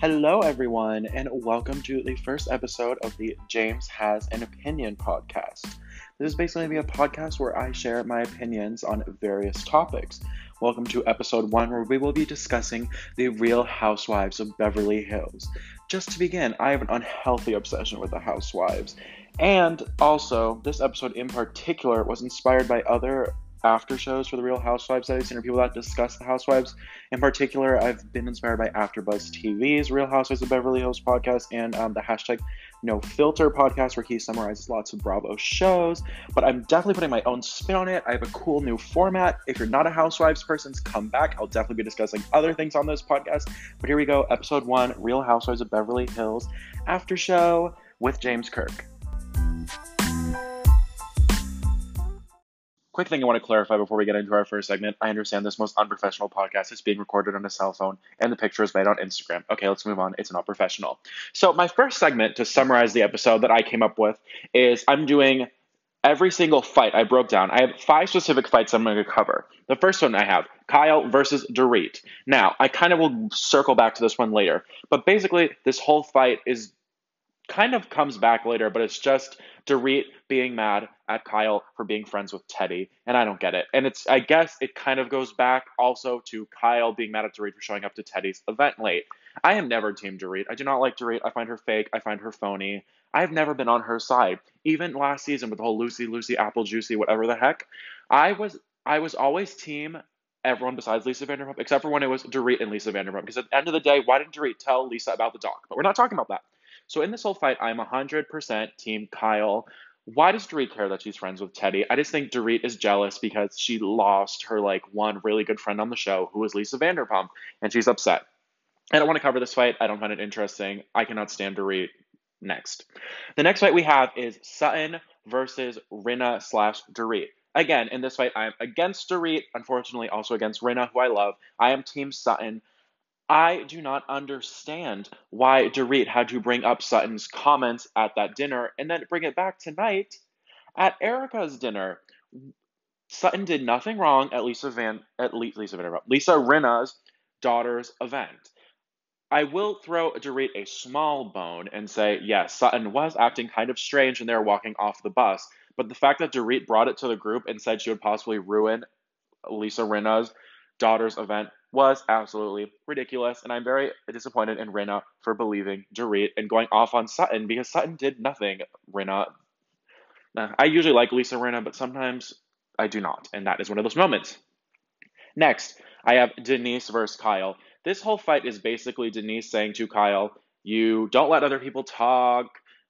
Hello, everyone, and welcome to the first episode of the James Has an Opinion podcast. This is basically going to be a podcast where I share my opinions on various topics. Welcome to episode one, where we will be discussing the real housewives of Beverly Hills. Just to begin, I have an unhealthy obsession with the housewives. And also, this episode in particular was inspired by other after shows for the Real Housewives that I've seen, or people that discuss the Housewives. In particular, I've been inspired by AfterBuzz TV's Real Housewives of Beverly Hills podcast and um, the hashtag No Filter podcast, where he summarizes lots of Bravo shows. But I'm definitely putting my own spin on it. I have a cool new format. If you're not a Housewives person, come back. I'll definitely be discussing other things on this podcast. But here we go, episode one, Real Housewives of Beverly Hills after show with James Kirk. Quick thing I want to clarify before we get into our first segment. I understand this most unprofessional podcast is being recorded on a cell phone and the picture is made on Instagram. Okay, let's move on. It's not professional. So, my first segment to summarize the episode that I came up with is I'm doing every single fight I broke down. I have five specific fights I'm going to cover. The first one I have Kyle versus Dorit. Now, I kind of will circle back to this one later, but basically, this whole fight is kind of comes back later, but it's just Dorit being mad at Kyle for being friends with Teddi, and I don't get it. And it's I guess it kind of goes back also to Kyle being mad at Dorit for showing up to Teddi's event late. I am never team Dorit. I do not like Dorit. I find her fake. I find her phony. I've never been on her side. Even last season with the whole Lucy, Lucy, Apple Juicy, whatever the heck, I was I was always team everyone besides Lisa Vanderpump, except for when it was Dorit and Lisa Vanderpump. Because at the end of the day, why didn't Dorit tell Lisa about the dog? But we're not talking about that. So in this whole fight, I'm 100% team Kyle. Why does Dorit care that she's friends with Teddi? I just think Dorit is jealous because she lost her like one really good friend on the show, who was Lisa Vanderpump, and she's upset. I don't want to cover this fight. I don't find it interesting. I cannot stand Dorit. Next. The next fight we have is Sutton versus Rinna slash Dorit. Again, in this fight, I'm against Dorit, unfortunately, also against Rinna, who I love. I am Team Sutton. I do not understand why Dorit had to bring up Sutton's comments at that dinner and then bring it back tonight at Erika's dinner. Sutton did nothing wrong at Lisa Van at Lisa Vanderpump, Lisa Rinna's daughter's event. I will throw Dorit a small bone and say, yes, Sutton was acting kind of strange when they were walking off the bus, but the fact that Dorit brought it to the group and said she would possibly ruin Lisa Rinna's daughter's event was absolutely ridiculous, and I'm very disappointed in Rinna for believing Dorit and going off on Sutton because Sutton did nothing. Rinna, I usually like Lisa Rinna, but sometimes I do not, and that is one of those moments. Next, I have Denise versus Kyle. This whole fight is basically Denise saying to Kyle, "You don't let other people talk."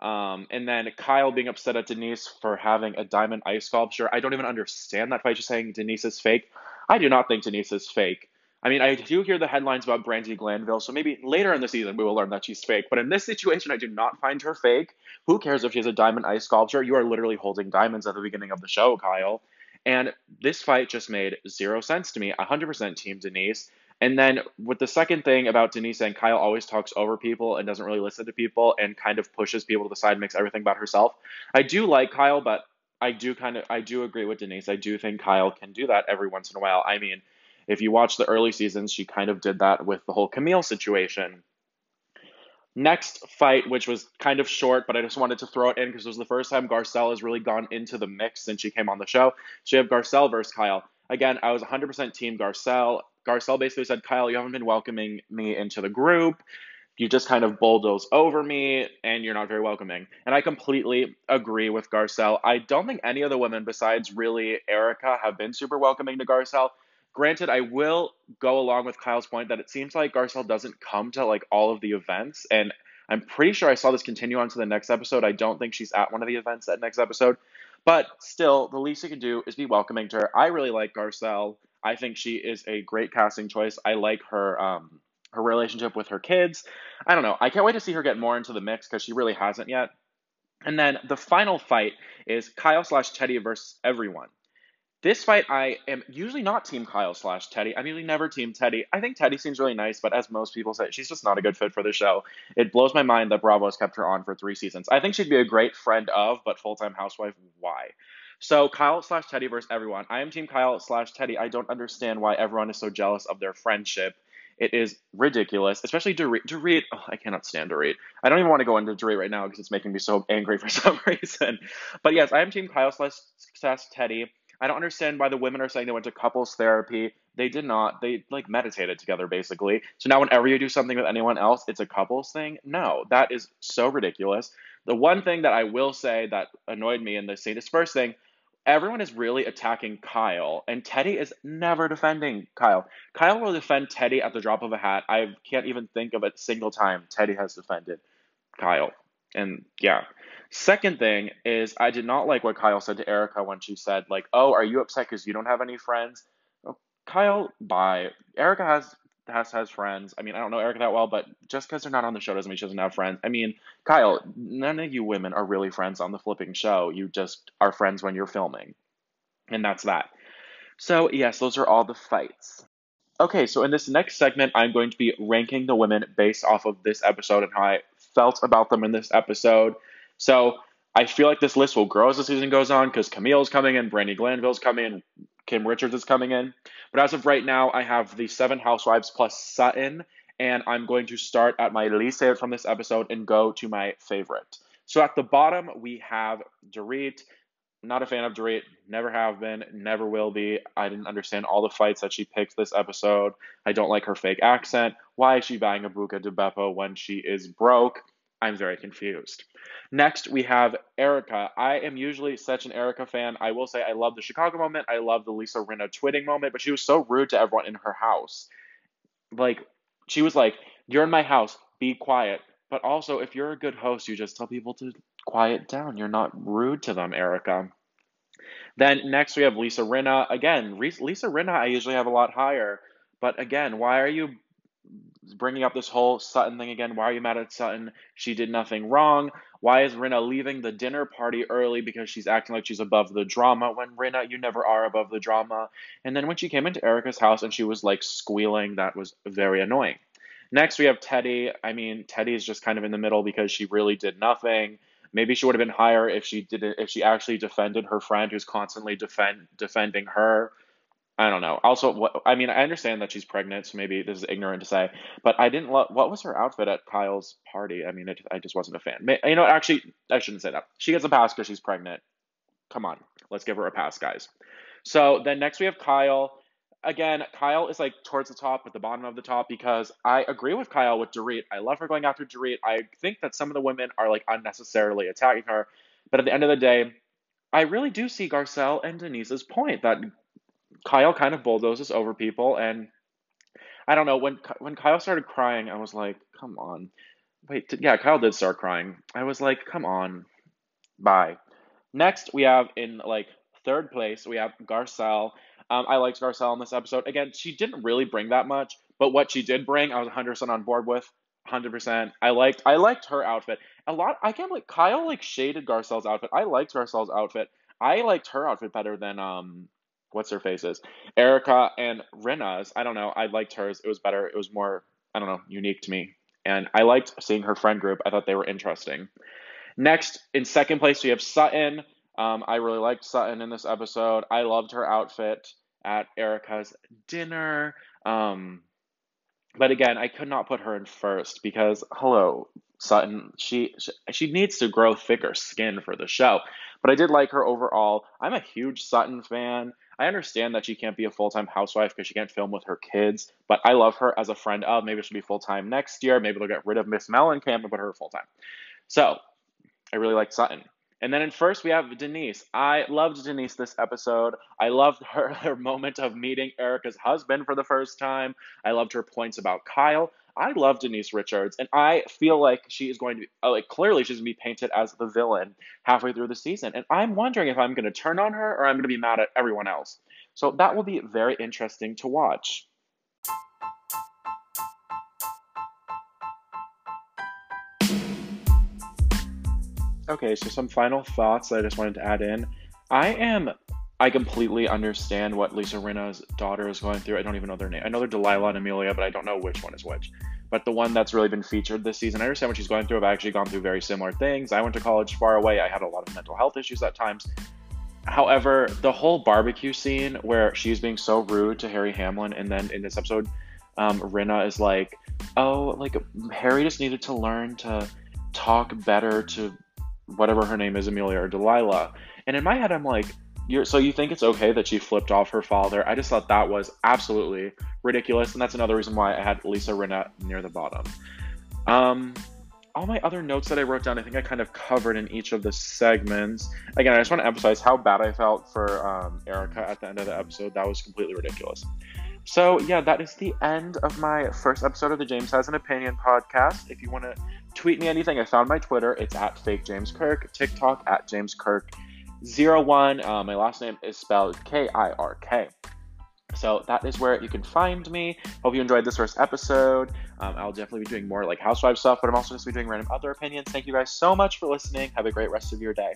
Um, and then Kyle being upset at Denise for having a diamond ice sculpture. I don't even understand that fight. Just saying Denise is fake. I do not think Denise is fake. I mean, I do hear the headlines about Brandi Glanville, so maybe later in the season we will learn that she's fake. But in this situation, I do not find her fake. Who cares if she has a diamond ice sculpture? You are literally holding diamonds at the beginning of the show, Kyle. And this fight just made zero sense to me. 100% Team Denise. And then with the second thing about Denise saying Kyle always talks over people and doesn't really listen to people and kind of pushes people to the side, makes everything about herself. I do like Kyle, but I do kind of I do agree with Denise. I do think Kyle can do that every once in a while. I mean, if you watch the early seasons, she kind of did that with the whole Camille situation. Next fight, which was kind of short, but I just wanted to throw it in because it was the first time Garcelle has really gone into the mix since she came on the show. So you have Garcelle versus Kyle. Again, I was 100% team Garcelle. Garcelle basically said, Kyle, you haven't been welcoming me into the group. You just kind of bulldoze over me and you're not very welcoming. And I completely agree with Garcelle. I don't think any of the women besides really Erika have been super welcoming to Garcelle. Granted, I will go along with Kyle's point that it seems like Garcelle doesn't come to like all of the events, and I'm pretty sure I saw this continue on to the next episode. I don't think she's at one of the events that next episode, but still, the least you can do is be welcoming to her. I really like Garcelle. I think she is a great casting choice. I like her um, her relationship with her kids. I don't know. I can't wait to see her get more into the mix because she really hasn't yet. And then the final fight is Kyle slash Teddi versus everyone. This fight, I am usually not Team Kyle slash Teddi. I'm usually never Team Teddi. I think Teddi seems really nice, but as most people say, she's just not a good fit for the show. It blows my mind that Bravo has kept her on for three seasons. I think she'd be a great friend of, but full time housewife, why? So Kyle slash Teddi versus everyone. I am Team Kyle slash Teddi. I don't understand why everyone is so jealous of their friendship It is ridiculous, especially Dorit. Dorit, oh, I cannot stand Dorit. I don't even want to go into Dorit right now because it's making me so angry for some reason. But yes, I am Team Kyle slash Teddi. I don't understand why the women are saying they went to couples therapy. They did not. They like meditated together basically. So now whenever you do something with anyone else, it's a couples thing. No, that is so ridiculous. The one thing that I will say that annoyed me in this scene is first thing, everyone is really attacking Kyle, and Teddi is never defending Kyle. Kyle will defend Teddi at the drop of a hat. I can't even think of a single time Teddi has defended Kyle. And yeah. Second thing is, I did not like what Kyle said to Erika when she said, like, oh, are you upset because you don't have any friends? Oh, Kyle, bye. Erika has has has friends. I mean, I don't know Erika that well, but just because they're not on the show doesn't mean she doesn't have friends. I mean, Kyle, none of you women are really friends on the flipping show. You just are friends when you're filming, and that's that. So yes, those are all the fights. Okay, so in this next segment, I'm going to be ranking the women based off of this episode and how I felt about them in this episode. So I feel like this list will grow as the season goes on because Camille's coming in, Brandi Glanville's coming in, Kim Richards is coming in. But as of right now, I have the seven housewives plus Sutton, and I'm going to start at my least favorite from this episode and go to my favorite. So at the bottom, we have Dorit. Not a fan of Dorit, never have been, never will be. I didn't understand all the fights that she picked this episode. I don't like her fake accent. Why is she buying a Buca de Beppo when she is broke? I'm very confused. Next, we have Erika. I am usually such an Erika fan. I will say I love the Chicago moment. I love the Lisa Rinna twitting moment, but she was so rude to everyone in her house. Like, she was like, You're in my house, be quiet. But also, if you're a good host, you just tell people to quiet down. You're not rude to them, Erika. Then next, we have Lisa Rinna. Again, Lisa Rinna, I usually have a lot higher. But again, why are you bringing up this whole Sutton thing again. Why are you mad at Sutton? She did nothing wrong. Why is Rinna leaving the dinner party early because she's acting like she's above the drama? When Rinna, you never are above the drama. And then when she came into Erika's house and she was like squealing, that was very annoying. Next, we have Teddi. I mean, Teddi is just kind of in the middle because she really did nothing. Maybe she would have been higher if she didn't, if she actually defended her friend who's constantly defend defending her. I don't know. Also, what I mean, I understand that she's pregnant, so maybe this is ignorant to say, but I didn't love what was her outfit at Kyle's party. I mean, it, I just wasn't a fan. You know, actually, I shouldn't say that. She gets a pass because she's pregnant. Come on, let's give her a pass, guys. So then next we have Kyle. Again, Kyle is like towards the top, at the bottom of the top, because I agree with Kyle with Dorit. I love her going after Dorit. I think that some of the women are like unnecessarily attacking her, but at the end of the day, I really do see Garcelle and Denise's point that Kyle kind of bulldozes over people, and I don't know when when Kyle started crying, I was like, come on, wait, yeah, Kyle did start crying. I was like, come on, bye. Next, we have in like third place, we have Garcelle. Um, I liked Garcelle in this episode. Again, she didn't really bring that much, but what she did bring, I was 100% on board with. 100%. I liked I liked her outfit. A lot I can't like Kyle like shaded Garcelle's outfit. I liked Garcelle's outfit. I liked her outfit better than um what's her faces, Erika and Rinna's. I don't know. I liked hers. It was better. It was more I don't know unique to me, and I liked seeing her friend group. I thought they were interesting. Next, in second place, we have Sutton. Um, I really liked Sutton in this episode. I loved her outfit at Erika's dinner. Um, but again, I could not put her in first because hello, Sutton. She, she she needs to grow thicker skin for the show. But I did like her overall. I'm a huge Sutton fan. I understand that she can't be a full time housewife because she can't film with her kids, but I love her as a friend of. Maybe she'll be full time next year. Maybe they'll get rid of Miss Mellencamp and put her full time. So I really like Sutton. And then in first, we have Denise. I loved Denise this episode. I loved her, her moment of meeting Erika's husband for the first time. I loved her points about Kyle. I love Denise Richards, and I feel like she is going to be, uh, like, clearly she's going to be painted as the villain halfway through the season. And I'm wondering if I'm going to turn on her or I'm going to be mad at everyone else. So that will be very interesting to watch. Okay, so some final thoughts that I just wanted to add in. I am I completely understand what Lisa Rinna's daughter is going through. I don't even know their name. I know they're Delilah and Amelia, but I don't know which one is which. But the one that's really been featured this season, I understand what she's going through. I've actually gone through very similar things. I went to college far away. I had a lot of mental health issues at times. However, the whole barbecue scene where she's being so rude to Harry Hamlin, and then in this episode, um, Rinna is like, oh, like Harry just needed to learn to talk better to whatever her name is, Amelia or Delilah. And in my head, I'm like, you're, so you think it's okay that she flipped off her father? I just thought that was absolutely ridiculous, and that's another reason why I had Lisa Rinna near the bottom. Um, all my other notes that I wrote down, I think I kind of covered in each of the segments. Again, I just want to emphasize how bad I felt for um, Erika at the end of the episode. That was completely ridiculous. So, yeah, that is the end of my first episode of the James Has an Opinion podcast. If you want to tweet me anything, I found my Twitter. It's at fake James Kirk, TikTok at James Kirk 01. Uh, my last name is spelled K I R K. So that is where you can find me. Hope you enjoyed this first episode. Um, I'll definitely be doing more like housewife stuff, but I'm also going to be doing random other opinions. Thank you guys so much for listening. Have a great rest of your day.